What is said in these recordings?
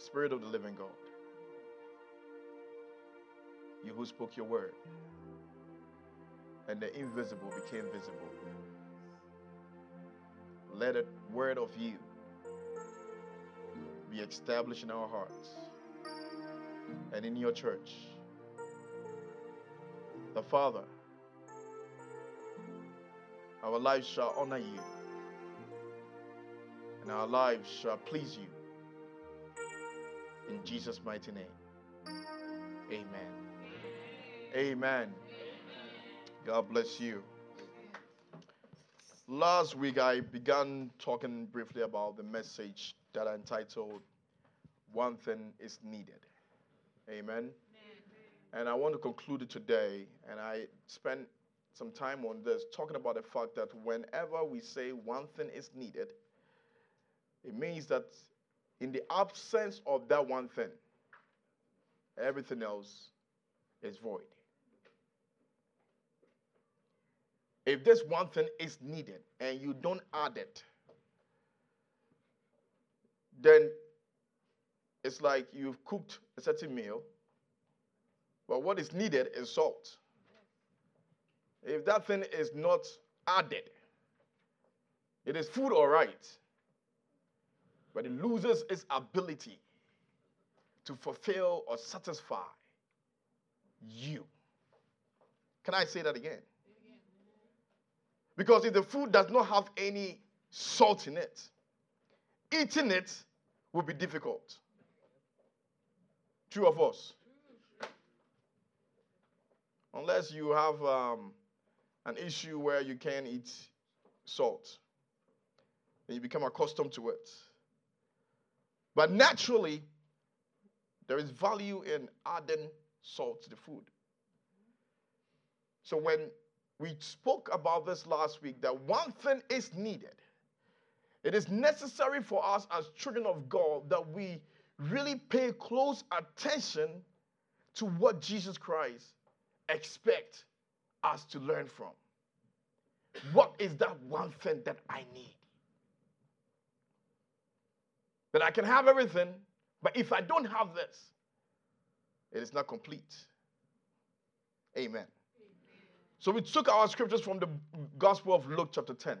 Spirit of the living God, you who spoke your word, and the invisible became visible. Let a word of you be established in our hearts and in your church. The Father, our lives shall honor you, and our lives shall please you. In Jesus' mighty name. Amen. Amen. God bless you. Last week, I began talking briefly about the message that I entitled One Thing is Needed. Amen. And I want to conclude it today. And I spent some time on this, talking about the fact that whenever we say one thing is needed, it means that in the absence of that one thing, everything else is void. If this one thing is needed and you don't add it, then it's like you've cooked a certain meal, but what is needed is salt. If that thing is not added, it is food all right, but it loses its ability to fulfill or satisfy you. Can I say that again? Because if the food does not have any salt in it, eating it will be difficult. Two of us. Unless you have um, an issue where you can't eat salt, and you become accustomed to it. But naturally, there is value in adding salt to the food. So when we spoke about this last week, that one thing is needed. It is necessary for us as children of God that we really pay close attention to what Jesus Christ expects us to learn from. What is that one thing that I need? That I can have everything, but if I don't have this, it is not complete. Amen. So we took our scriptures from the Gospel of Luke, chapter 10.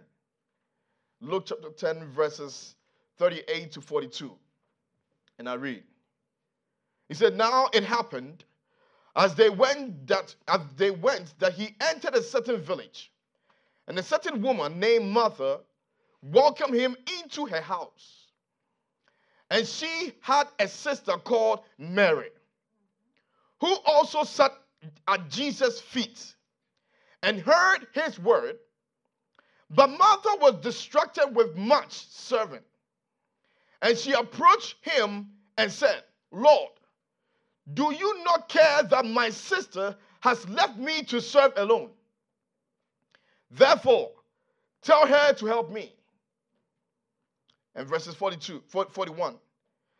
Luke chapter 10, verses 38 to 42. And I read. He said, Now it happened as they went that as they went that he entered a certain village, and a certain woman named Martha welcomed him into her house. And she had a sister called Mary, who also sat at Jesus' feet and heard his word. But Martha was distracted with much serving. And she approached him and said, Lord, do you not care that my sister has left me to serve alone? Therefore, tell her to help me. And verses 42, 41.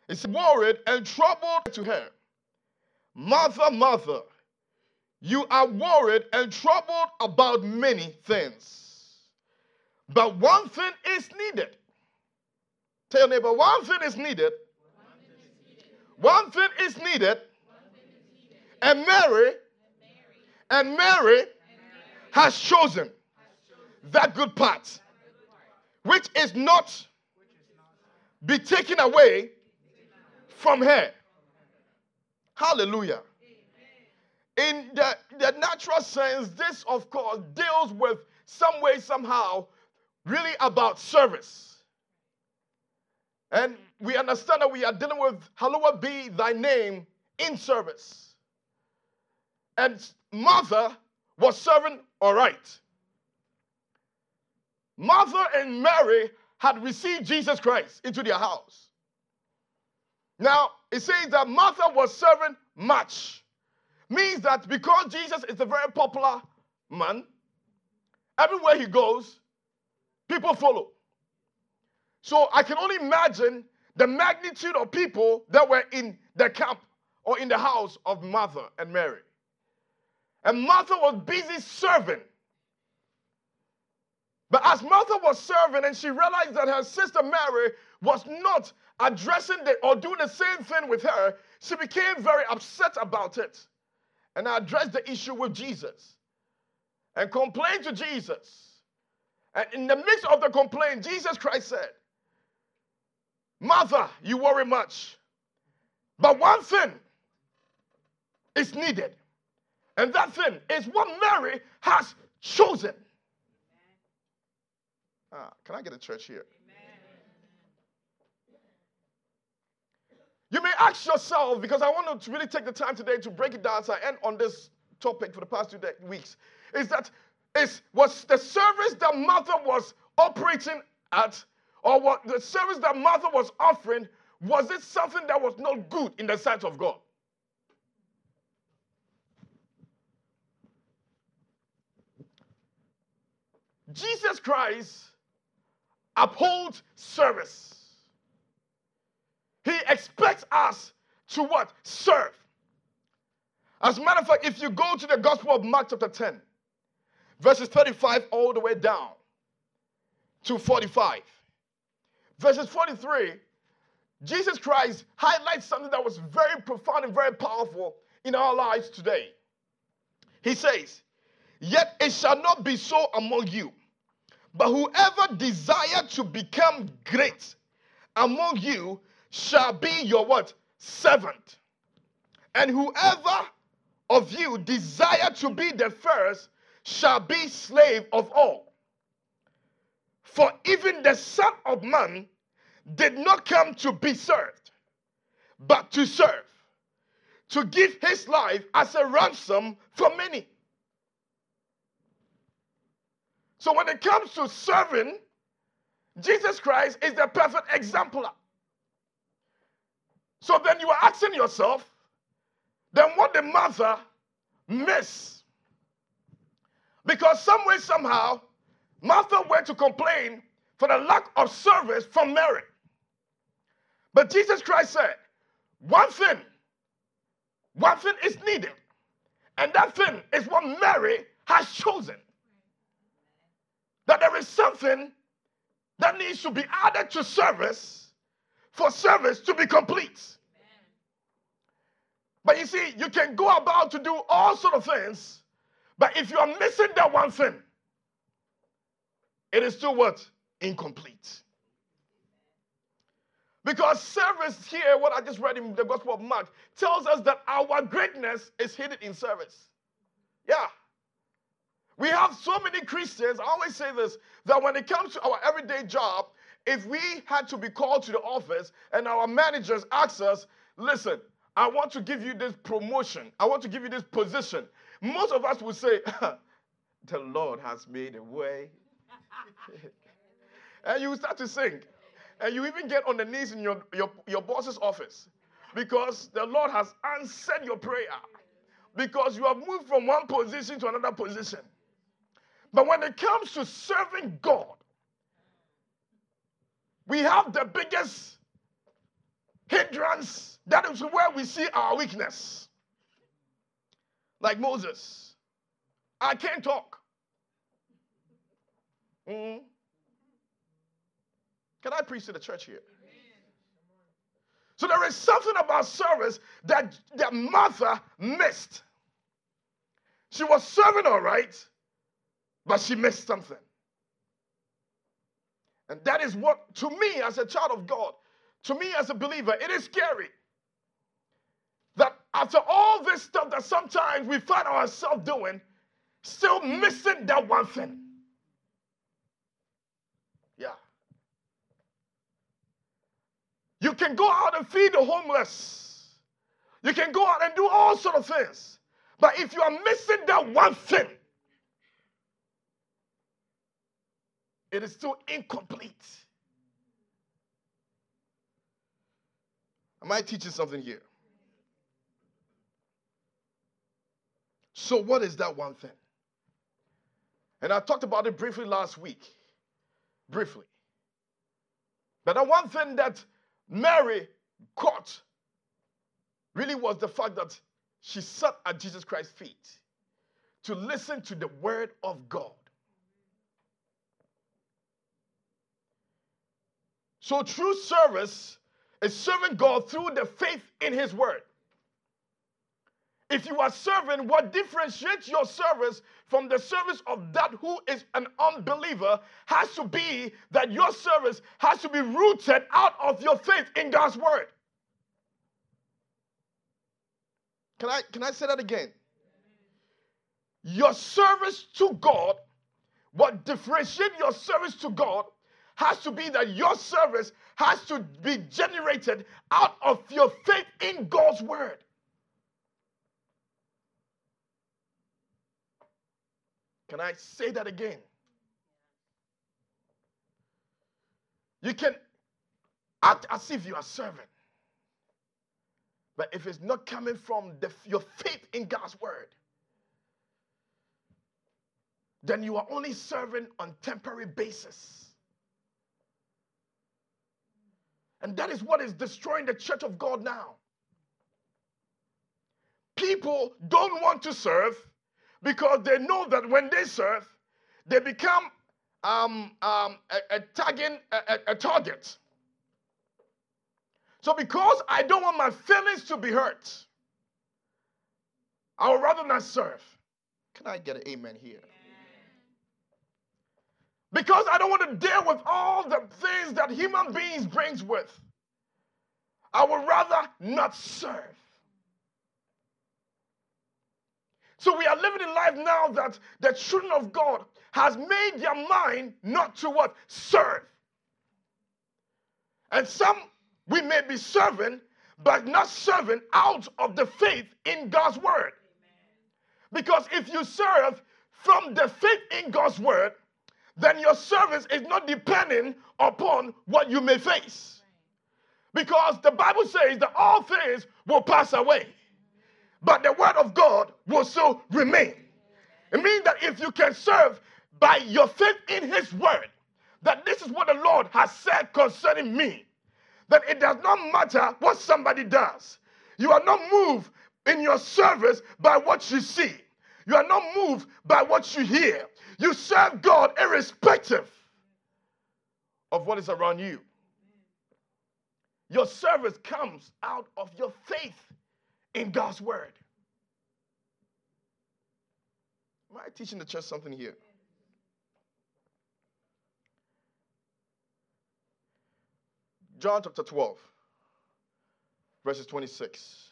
It's worried and troubled to her. Martha, Martha, you are worried and troubled about many things. But one thing is needed. Tell your neighbor, one thing is needed. One thing is needed. And Mary, and Mary has chosen that good part, which is not be taken away from her. Hallelujah. In the, the natural sense, this, of course, deals with some way, somehow, really about service. And we understand that we are dealing with hallowed be thy name in service. And Martha was serving all right. Martha and Mary had received Jesus Christ into their house. Now, it says that Martha was serving much. Means that because Jesus is a very popular man, everywhere he goes, people follow. So I can only imagine the magnitude of people that were in the camp or in the house of Martha and Mary. And Martha was busy serving. But as Martha was serving and she realized that her sister Mary was not addressing the, or doing the same thing with her, she became very upset about it and addressed the issue with Jesus and complained to Jesus. And in the midst of the complaint, Jesus Christ said, Martha, you worry much. But one thing is needed. And that thing is what Mary has chosen. Ah, can I get a church here? You may ask yourself, because I want to really take the time today to break it down as I end on this topic for the past two day, weeks, is that is was the service that Martha was operating at, or what the service that Martha was offering, was it something that was not good in the sight of God? Jesus Christ upholds service. He expects us to what? Serve. As a matter of fact, if you go to the Gospel of Mark, chapter 10, verses 35 all the way down to 45, verses 43, Jesus Christ highlights something that was very profound and very powerful in our lives today. He says, Yet it shall not be so among you, but whoever desire to become great among you shall be your what? Servant. And whoever of you desire to be the first shall be slave of all. For even the Son of Man did not come to be served, but to serve, to give his life as a ransom for many. So when it comes to serving, Jesus Christ is the perfect exemplar. So then you are asking yourself, then what the Martha miss? Because some way, somehow, Martha went to complain for the lack of service from Mary. But Jesus Christ said, one thing, one thing is needed. And that thing is what Mary has chosen. That there is something that needs to be added to service for service to be complete. But you see, you can go about to do all sort of things, but if you are missing that one thing, it is still what? Incomplete. Because service here, what I just read in the Gospel of Mark, tells us that our greatness is hidden in service. Yeah. We have so many Christians, I always say this, that when it comes to our everyday job, if we had to be called to the office and our managers ask us, listen, I want to give you this promotion, I want to give you this position, most of us would say, the Lord has made a way. and you start to sing. And you even get on the knees in your, your, your boss's office because the Lord has answered your prayer. Because you have moved from one position to another position. But when it comes to serving God, we have the biggest hindrance. That is where we see our weakness. Like Moses, I can't talk. Mm-hmm. Can I preach to the church here? So there is something about service that, that Martha missed. She was serving all right, but she missed something. And that is what, to me, as a child of God, to me as a believer, it is scary. That after all this stuff that sometimes we find ourselves doing, still missing that one thing. Yeah. You can go out and feed the homeless. You can go out and do all sort of things. But if you are missing that one thing, it is still incomplete. Am I teaching something here? So, what is that one thing? And I talked about it briefly last week. Briefly. But the one thing that Mary caught really was the fact that she sat at Jesus Christ's feet to listen to the word of God. So true service is serving God through the faith in His Word. If you are serving, what differentiates your service from the service of that who is an unbeliever has to be that your service has to be rooted out of your faith in God's Word. Can I, can I say that again? Your service to God, what differentiates your service to God has to be that your service has to be generated out of your faith in God's word. Can I say that again? You can act as if you are serving. But if it's not coming from the, your faith in God's word, then you are only serving on temporary basis. And that is what is destroying the church of God now. People don't want to serve because they know that when they serve, they become um, um, a, a, tagging, a, a target. So, because I don't want my feelings to be hurt, I would rather not serve. Can I get an amen here? Because I don't want to deal with all the things that human beings brings with. I would rather not serve. So we are living in life now that the children of God has made their mind not to what? Serve. And some we may be serving, but not serving out of the faith in God's word. Because if you serve from the faith in God's word, then your service is not depending upon what you may face. Because the Bible says that all things will pass away, but the word of God will still remain. It means that if you can serve by your faith in his word, that this is what the Lord has said concerning me, that it does not matter what somebody does. You are not moved in your service by what you see. You are not moved by what you hear. You serve God irrespective of what is around you. Your service comes out of your faith in God's word. Am I teaching the church something here? John chapter 12, verses 26.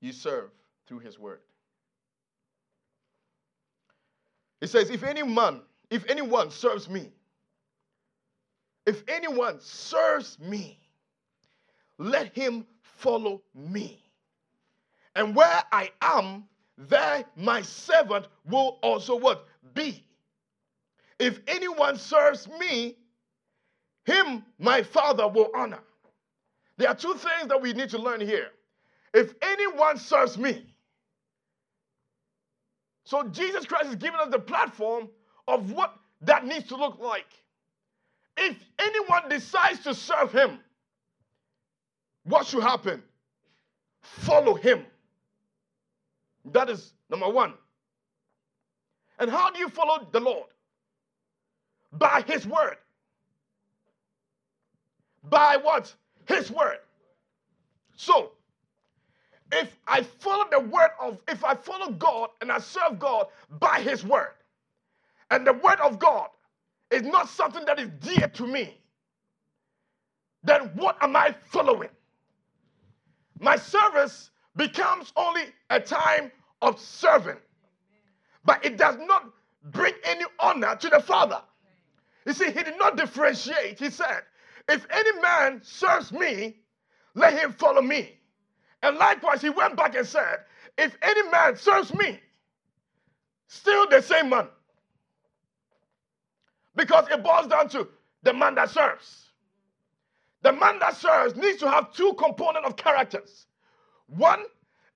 You serve through his word. It says, if any man, if anyone serves me, if anyone serves me, let him follow me. And where I am, there my servant will also what? Be. If anyone serves me, him my father will honor. There are two things that we need to learn here. If anyone serves me, so Jesus Christ is giving us the platform of what that needs to look like. If anyone decides to serve him, what should happen? Follow him. That is number one. And how do you follow the Lord? By his word. By what? His word. So, if I follow the word of, if I follow God and I serve God by his word, and the word of God is not something that is dear to me, then what am I following? My service becomes only a time of serving, but it does not bring any honor to the Father. You see, he did not differentiate. He said, If any man serves me, let him follow me. And likewise, he went back and said, If any man serves me, still the same man. Because it boils down to the man that serves. The man that serves needs to have two components of characters. One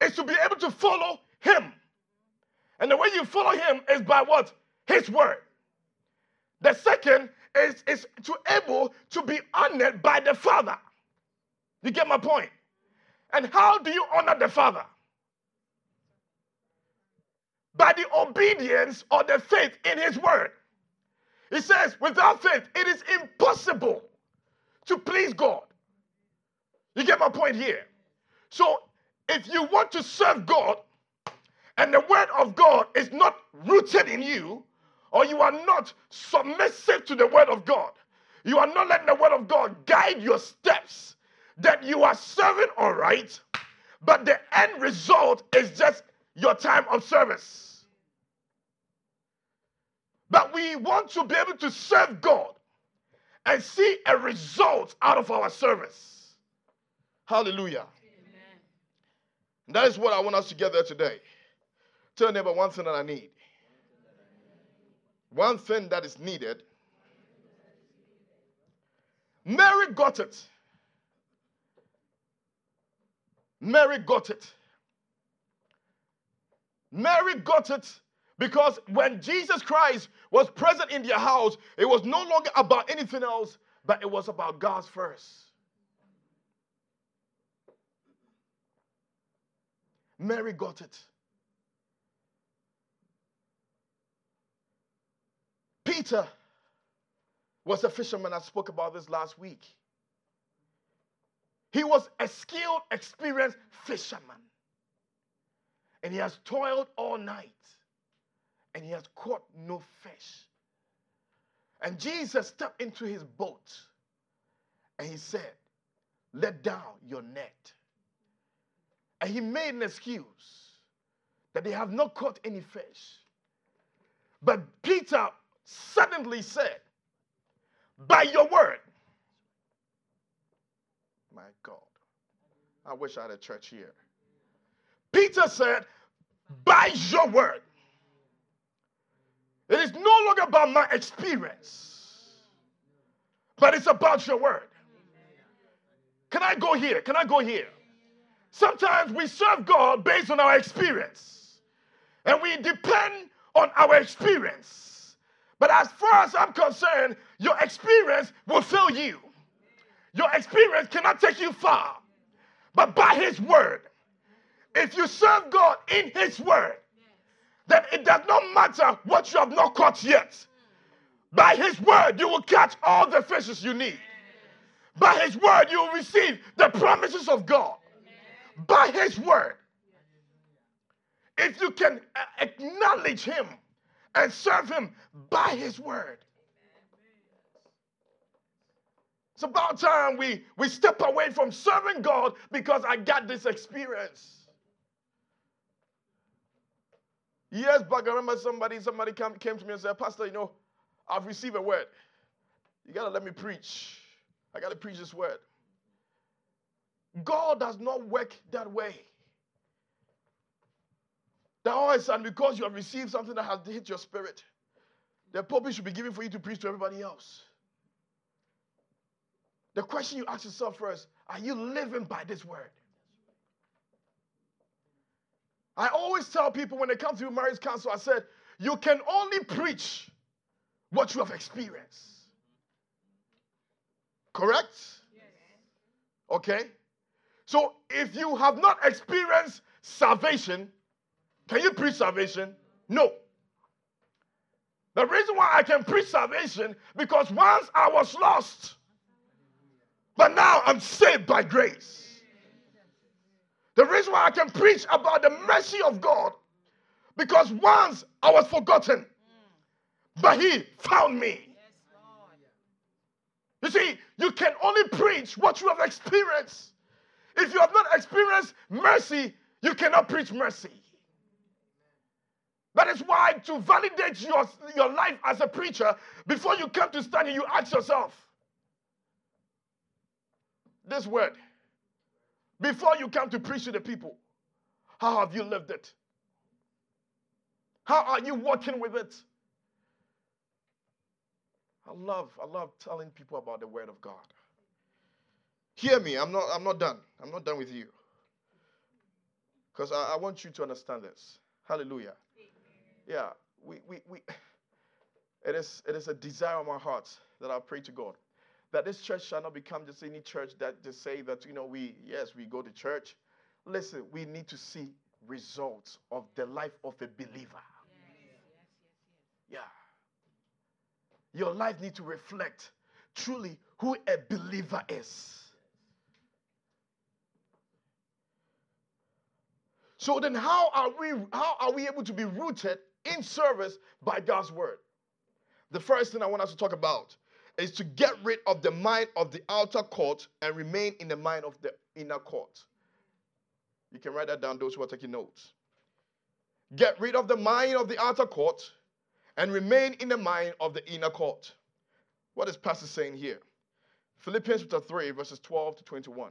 is to be able to follow him. And the way you follow him is by what? His word. The second is, is to able to be honored by the Father. You get my point? And how do you honor the Father? By the obedience or the faith in his word. He says, without faith, it is impossible to please God. You get my point here? So, if you want to serve God and the word of God is not rooted in you, or you are not submissive to the word of God, you are not letting the word of God guide your steps, that you are serving all right, but the end result is just your time of service. But we want to be able to serve God and see a result out of our service. Hallelujah. That is what I want us to get there today. Tell neighbor one thing that I need. One thing that is needed. Mary got it. Mary got it. Mary got it because when Jesus Christ was present in their house, it was no longer about anything else, but it was about God's first. Mary got it. Peter was a fisherman. I spoke about this last week. He was a skilled, experienced fisherman. And he has toiled all night. And he has caught no fish. And Jesus stepped into his boat and he said, Let down your net. And he made an excuse that they have not caught any fish. But Peter suddenly said, By your word. My God. I wish I had a church here. Peter said, By your word. It is no longer about my experience, but it's about your word. Can I go here? Can I go here? Sometimes we serve God based on our experience, and we depend on our experience. But as far as I'm concerned, your experience will fill you. Your experience cannot take you far, but by His word. If you serve God in His word, then it does not matter what you have not caught yet. By His word, you will catch all the fishes you need. By His word, you will receive the promises of God by his word. If you can uh, acknowledge him and serve him by his word. It's about time we, we step away from serving God because I got this experience. Years back, I remember somebody, somebody came, came to me and said, Pastor, you know, I've received a word. You gotta let me preach. I gotta preach this word. God does not work that way. That all of a because you have received something that has hit your spirit, the pulpit should be given for you to preach to everybody else. The question you ask yourself first are you living by this word? I always tell people when they come to marriage counsel, I said, you can only preach what you have experienced. Correct? Yes. Okay? So if you have not experienced salvation, can you preach salvation? No. The reason why I can preach salvation because once I was lost, but now I'm saved by grace. The reason why I can preach about the mercy of God because once I was forgotten, but He found me. You see, you can only preach what you have experienced. If you have not experienced mercy, you cannot preach mercy. That is why, to validate your, your life as a preacher, before you come to study, you ask yourself this word. Before you come to preach to the people, how have you lived it? How are you working with it? I love, I love telling people about the word of God. Hear me, I'm not, I'm not done. I'm not done with you. Because I, I, want you to understand this. Hallelujah. Yeah, we, we, we it is it is a desire of my heart that I pray to God that this church shall not become just any church that just say that, you know, we, yes, we go to church. Listen, we need to see results of the life of a believer. Yes. Yes, yes, yeah. Your life needs to reflect truly who a believer is. So then how are we how are we able to be rooted in service by God's word? The first thing I want us to talk about is to get rid of the mind of the outer court and remain in the mind of the inner court. You can write that down, those who are taking notes. Get rid of the mind of the outer court and remain in the mind of the inner court. What is Pastor saying here? Philippians chapter 3, verses 12 to 21.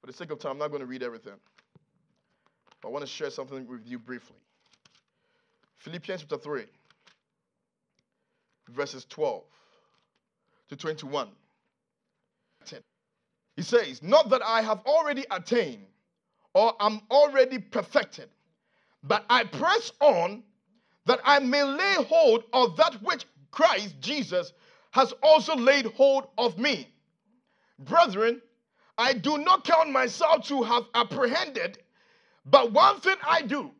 For the sake of time, I'm not going to read everything. I want to share something with you briefly. Philippians chapter 3, verses 12 to 21. He says, Not that I have already attained or am already perfected, but I press on that I may lay hold of that which Christ Jesus has also laid hold of me. Brethren, I do not count myself to have apprehended, but one thing I do.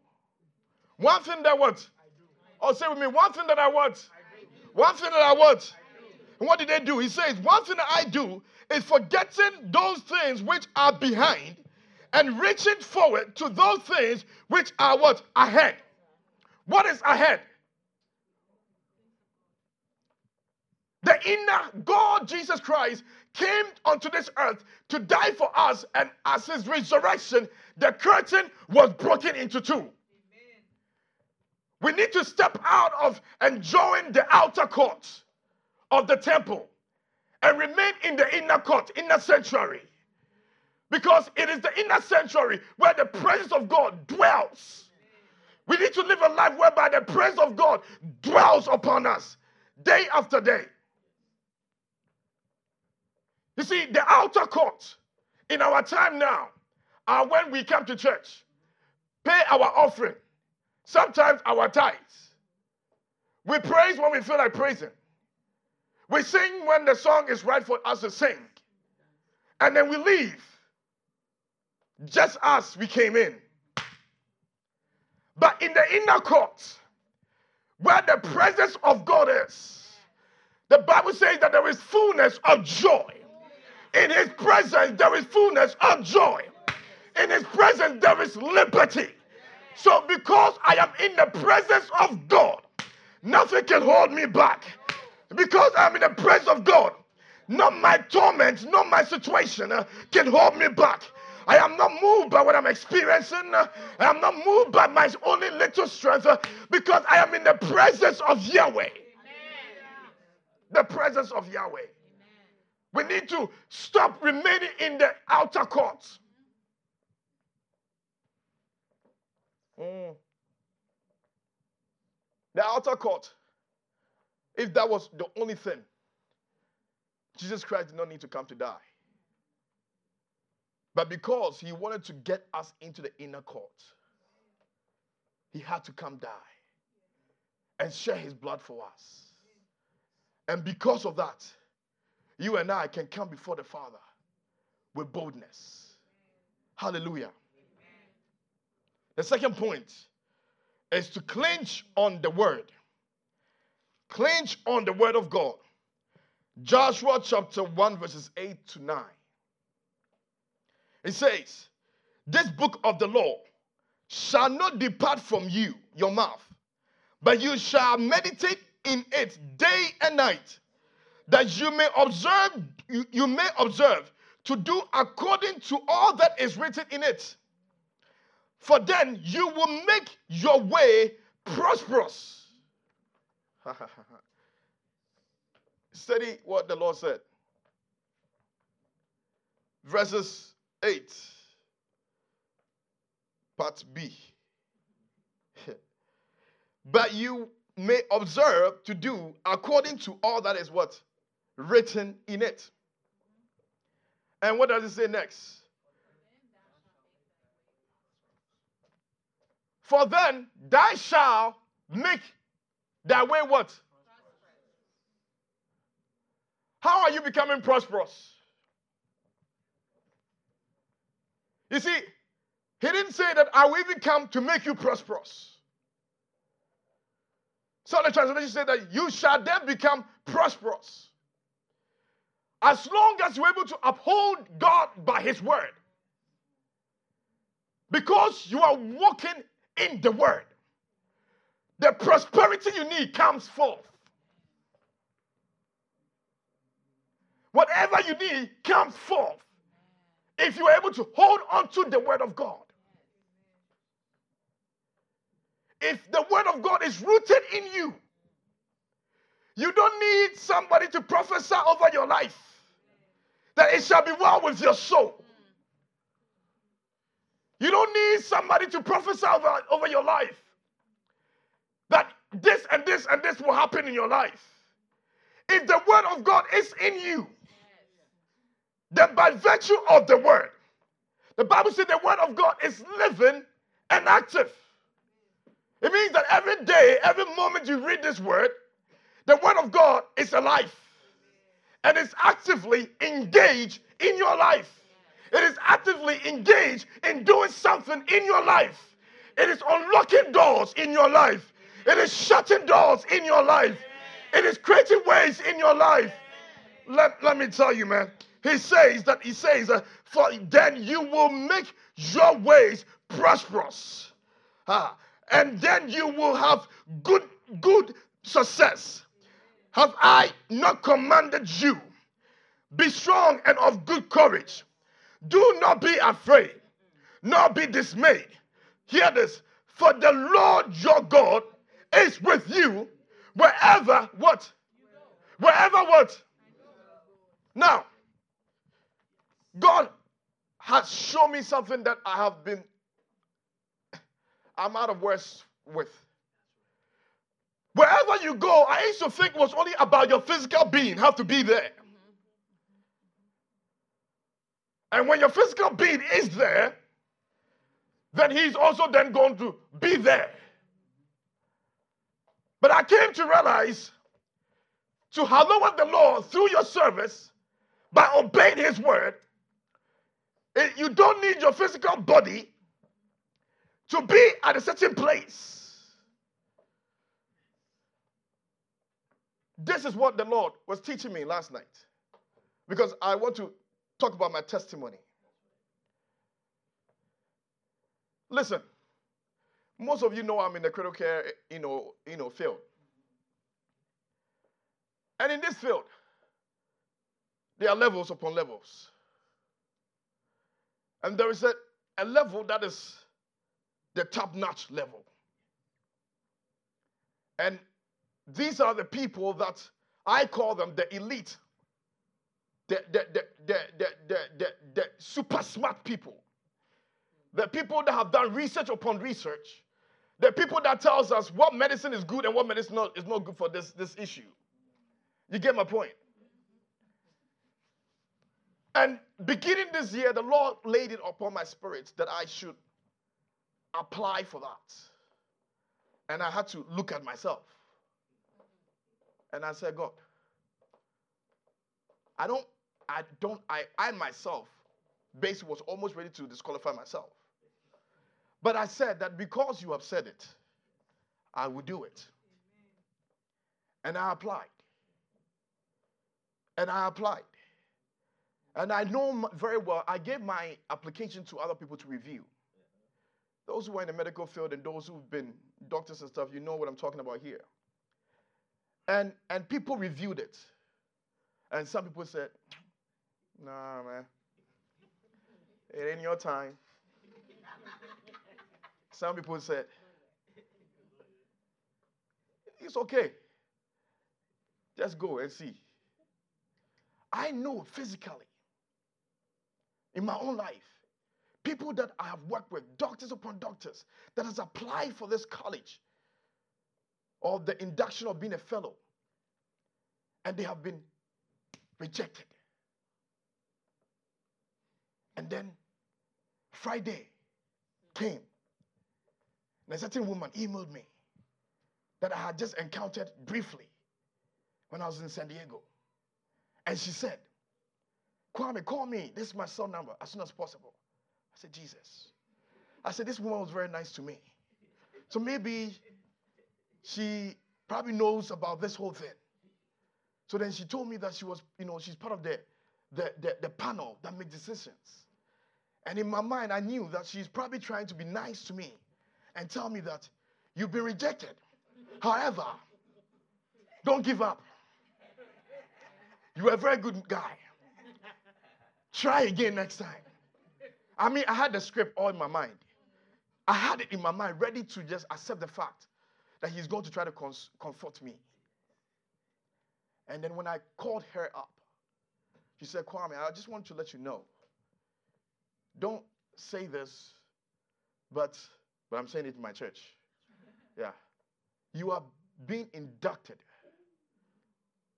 One thing that what? Oh, say with me, one thing that I want. One thing that I want. And what did they do? He says, one thing that I do is forgetting those things which are behind and reaching forward to those things which are what? Ahead. What is ahead? The inner God, Jesus Christ, came onto this earth to die for us, and as his resurrection, the curtain was broken into two. Amen. We need to step out of enjoying the outer court of the temple and remain in the inner court, inner sanctuary. Because it is the inner sanctuary where the presence of God dwells. We need to live a life whereby the presence of God dwells upon us day after day. You see, the outer court in our time now are when we come to church, pay our offering, sometimes our tithes. We praise when we feel like praising. We sing when the song is right for us to sing. And then we leave just as we came in. But in the inner court, where the presence of God is, the Bible says that there is fullness of joy. In his presence, there is fullness of joy. In his presence, there is liberty. So, because I am in the presence of God, nothing can hold me back. Because I'm in the presence of God, not my torment, not my situation uh, can hold me back. I am not moved by what I'm experiencing. I am not moved by my only little strength uh, because I am in the presence of Yahweh. Amen. The presence of Yahweh. Amen. We need to stop remaining in the outer courts. Mm. The outer court if that was the only thing, Jesus Christ did not need to come to die. But because he wanted to get us into the inner court, he had to come die and share his blood for us. And because of that, you and I can come before the Father with boldness. Hallelujah. The second point is to clinch on the word. Clinch on the word of God. Joshua chapter 1, verses 8 to 9. It says, This book of the law shall not depart from you, your mouth, but you shall meditate in it day and night, that you may observe, you, you may observe to do according to all that is written in it. For then you will make your way prosperous Study what the Lord said. Verses 8, part B. but you may observe to do according to all that is what? Written in it. And what does it say next? For then thou shalt make that way what? How are you becoming prosperous? You see, he didn't say that I will even come to make you prosperous. So the translations said that you shall then become prosperous. As long as you're able to uphold God by His word. Because you are walking in the word. The prosperity you need comes forth. Whatever you need comes forth if you are able to hold on to the word of God. If the word of God is rooted in you, you don't need somebody to prophesy over your life that it shall be well with your soul. You don't need somebody to prophesy over, over your life that this and this and this will happen in your life. If the word of God is in you, then by virtue of the word, the Bible says the word of God is living and active. It means that every day, every moment you read this word, the word of God is alive and is actively engaged in your life. It is actively engaged in doing something in your life. It is unlocking doors in your life. It is shutting doors in your life. It is creating ways in your life. Let, let me tell you, man. He says that he says, uh, for then you will make your ways prosperous. Ah, and then you will have good, good success. Have I not commanded you? Be strong and of good courage. Do not be afraid, nor be dismayed. Hear this. For the Lord your God is with you wherever what? Wherever what? Now, God has shown me something that I have been, I'm out of words with. Wherever you go, I used to think was only about your physical being, have to be there. And when your physical being is there, then he's also then going to be there. But I came to realize to hallow the Lord through your service by obeying his word, it, you don't need your physical body to be at a certain place. This is what the Lord was teaching me last night because I want to talk about my testimony. Listen, most of you know I'm in the critical care, you know, you know, field. And in this field, there are levels upon levels. And there is a, a level that is the top notch level. And these are the people that I call them the elite, the, the, the, the, the, the, the, the super smart people. The people that have done research upon research. The people that tells us what medicine is good and what medicine is not, is not good for this, this issue. You get my point? And beginning this year, the Lord laid it upon my spirit that I should apply for that. And I had to look at myself. And I said, God, I don't, I don't, I, I myself basically was almost ready to disqualify myself. But I said that because you have said it, I will do it. And I applied. And I applied. And I know very well, I gave my application to other people to review. Those who are in the medical field and those who've been doctors and stuff, you know what I'm talking about here. And, and people reviewed it. And some people said, nah, man, it ain't your time. Some people said, it's okay. Just go and see. I know physically in my own life people that I have worked with, doctors upon doctors, that has applied for this college or the induction of being a fellow, and they have been rejected. And then Friday came, and a certain woman emailed me that I had just encountered briefly when I was in San Diego. And she said, Kwame, call me. This is my cell number as soon as possible. I said, Jesus. I said, this woman was very nice to me. So maybe she probably knows about this whole thing. So then she told me that she was, you know, she's part of the, the, the, the panel that makes decisions. And in my mind, I knew that she's probably trying to be nice to me and tell me that you've been rejected. However, don't give up. You're a very good guy. Try again next time. I mean, I had the script all in my mind. I had it in my mind, ready to just accept the fact that he's going to try to cons- comfort me. And then when I called her up, she said, Kwame, I just want to let you know. Don't say this, but but I'm saying it in my church. Yeah. You are being inducted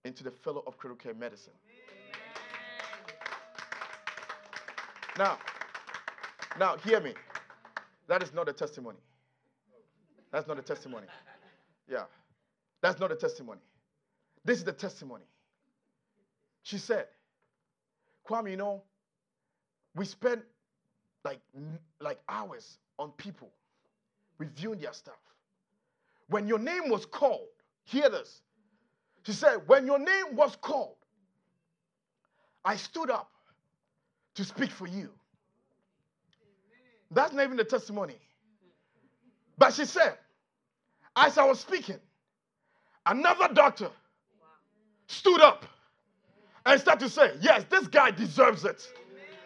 into the fellow of critical care medicine. Now, now hear me. That is not a testimony. That's not a testimony. Yeah. That's not a testimony. This is the testimony. She said, Kwame, you know, we spend like, like hours on people reviewing their stuff. When your name was called, hear this. She said, When your name was called, I stood up to speak for you. That's not even the testimony. But she said, as I was speaking, another doctor stood up and started to say, Yes, this guy deserves it.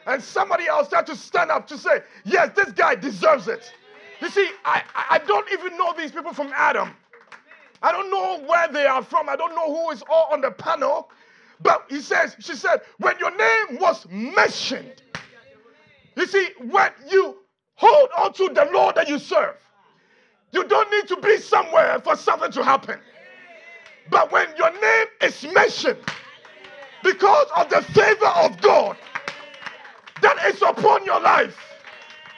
And somebody else started to stand up to say, Yes, this guy deserves it. You see, I, I don't even know these people from Adam. I don't know where they are from. I don't know who is all on the panel. But he says, she said, when your name was mentioned, you see, when you hold on to the Lord that you serve, you don't need to be somewhere for something to happen. But when your name is mentioned, because of the favor of God that is upon your life,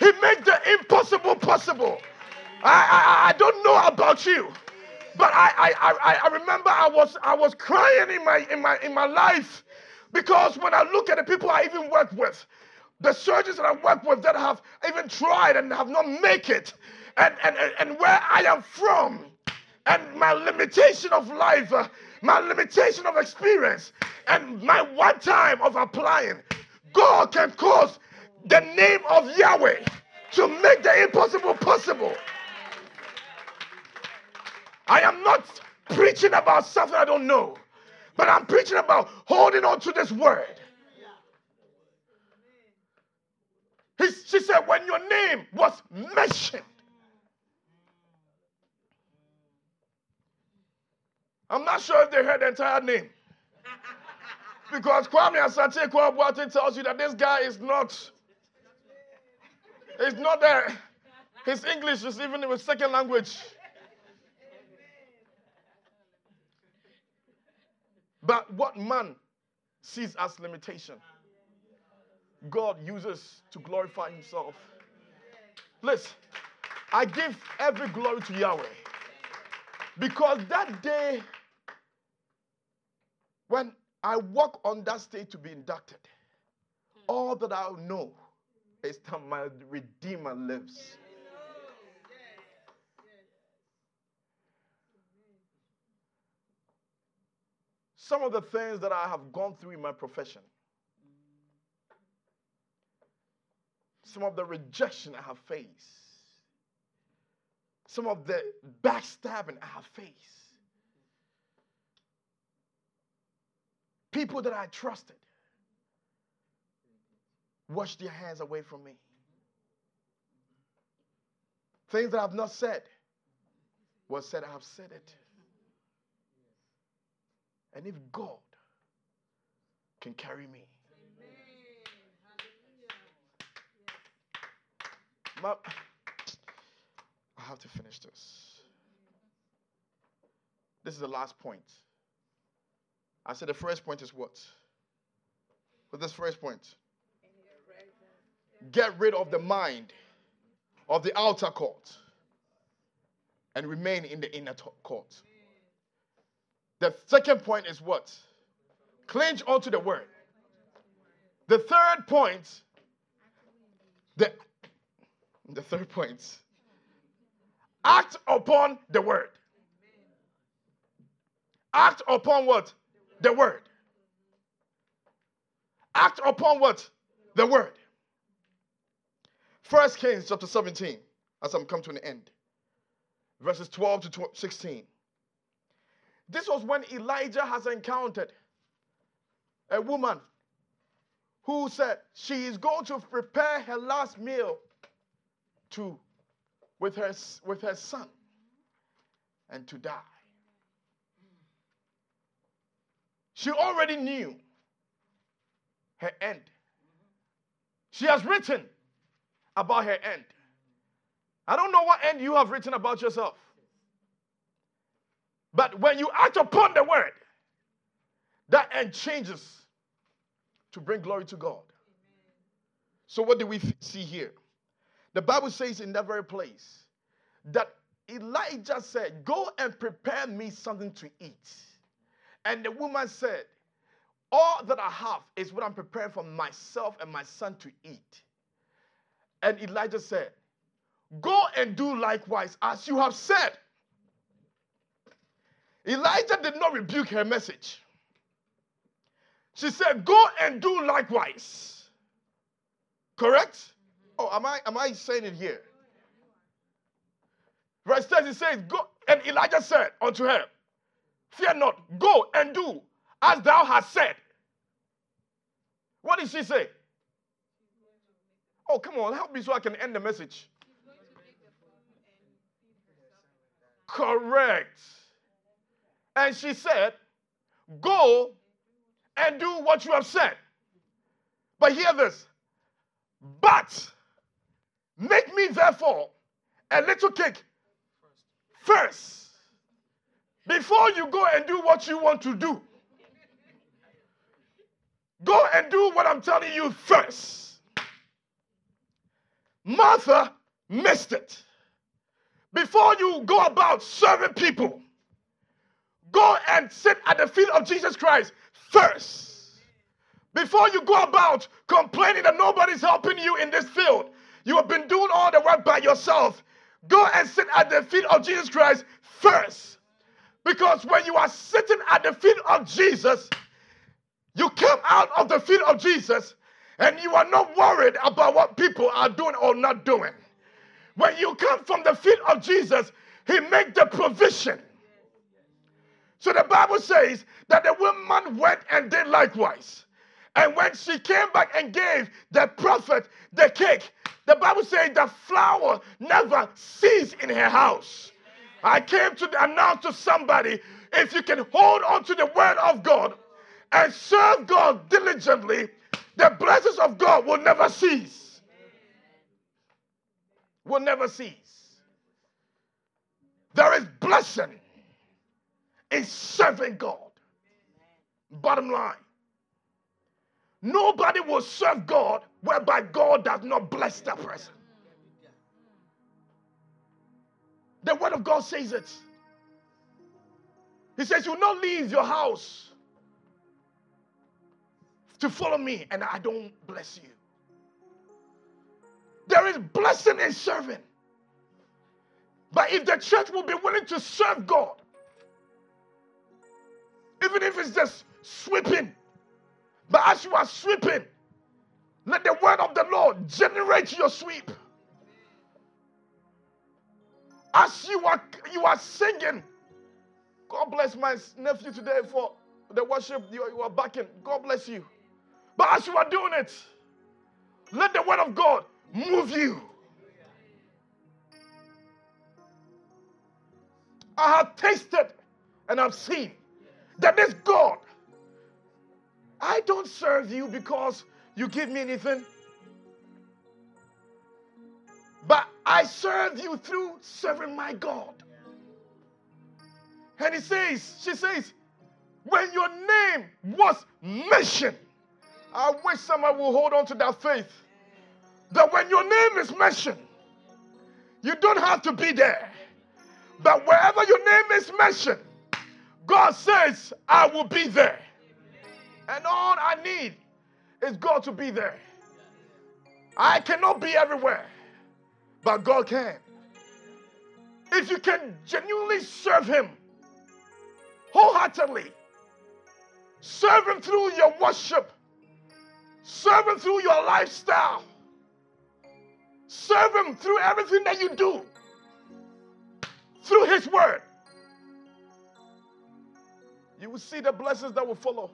He makes the impossible possible. I, I, I don't know about you, but I, I, I, remember I was, I was crying in my, in, my, in my life because when I look at the people I even work with, the surgeons that I work with that have even tried and have not make it, and, and, and where I am from, and my limitation of life, uh, my limitation of experience, and my one time of applying, God can cause the name of Yahweh to make the impossible possible. I am not preaching about something I don't know, but I'm preaching about holding on to this word. He, she said, when your name was mentioned, I'm not sure if they heard the entire name. Because Kwame Asante Kwabwate tells you that this guy is not, he's not there. His English is even a second language. But what man sees as limitation, God uses to glorify himself. Listen, I give every glory to Yahweh. Because that day, when I walk on that stage to be inducted, all that I know is that my Redeemer lives. some of the things that I have gone through in my profession, some of the rejection I have faced, some of the backstabbing I have faced, people that I trusted washed their hands away from me. Things that I've not said was said, I have said it. And if God can carry me, My, I have to finish this. This is the last point. I said the first point is what? But this first point? Get rid of the mind of the outer court and remain in the inner court. The second point is what? Clinch onto the word. The third point, the, the third point, act upon the word. Act upon what? The word. Act upon what? The word. First Kings chapter 17, as I'm come to an end. Verses 12 to 16. This was when Elijah has encountered a woman who said she is going to prepare her last meal to with her, with her son and to die. She already knew her end. She has written about her end. I don't know what end you have written about yourself. But when you act upon the word, that end changes to bring glory to God. So, what do we see here? The Bible says in that very place that Elijah said, Go and prepare me something to eat. And the woman said, All that I have is what I'm preparing for myself and my son to eat. And Elijah said, Go and do likewise as you have said. Elijah did not rebuke her message. She said, Go and do likewise. Correct? Oh, am I am I saying it here? Verse 10 it says, Go and Elijah said unto her, Fear not, go and do as thou hast said. What did she say? Oh, come on, help me so I can end the message. Correct. And she said, Go and do what you have said. But hear this. But make me therefore a little cake first before you go and do what you want to do. Go and do what I'm telling you first. Martha missed it. Before you go about serving people, go and sit at the feet of Jesus Christ first. Before you go about complaining that nobody's helping you in this field, you have been doing all the work by yourself. Go and sit at the feet of Jesus Christ first. Because when you are sitting at the feet of Jesus, you come out of the feet of Jesus and you are not worried about what people are doing or not doing. When you come from the feet of Jesus, He makes the provision. So the Bible says that the woman went and did likewise. And when she came back and gave the prophet the cake, the Bible says the flour never ceased in her house. I came to announce to somebody if you can hold on to the word of God and serve God diligently, the blessings of God will never cease. Will never cease. There is blessing in serving God. Bottom line. Nobody will serve God whereby God does not bless that person. The word of God says it. He says, You will not leave your house to follow me, and I don't bless you. There is blessing in serving. But if the church will be willing to serve God, even if it's just sweeping, but as you are sweeping, let the word of the Lord generate your sweep. As you are you are singing, God bless my nephew today for the worship you, are backing. God bless you. But as you are doing it, let the word of God move you. I have tasted and I've seen that this God, I don't serve you because you give me anything, but I serve you through serving my God. And he says, she says, when your name was mentioned, I wish someone will hold on to that faith. That when your name is mentioned, you don't have to be there. But wherever your name is mentioned, God says, I will be there. And all I need is God to be there. I cannot be everywhere, but God can. If you can genuinely serve Him wholeheartedly. Serve Him through your worship. Serve Him through your lifestyle. Serve Him through everything that you do. Through His Word. You will see the blessings that will follow.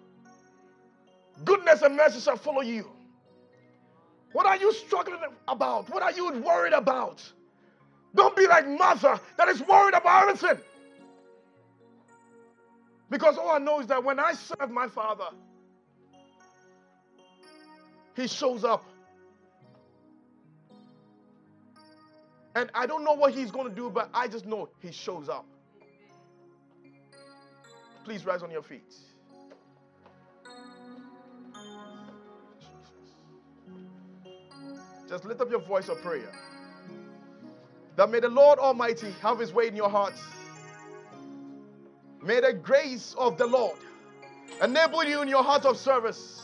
Goodness and mercy shall follow you. What are you struggling about? What are you worried about? Don't be like Martha that is worried about everything. Because all I know is that when I serve my Father, He shows up. And I don't know what He's going to do, but I just know He shows up. Please rise on your feet. Just lift up your voice of prayer. That may the Lord Almighty have His way in your heart. May the grace of the Lord enable you in your heart of service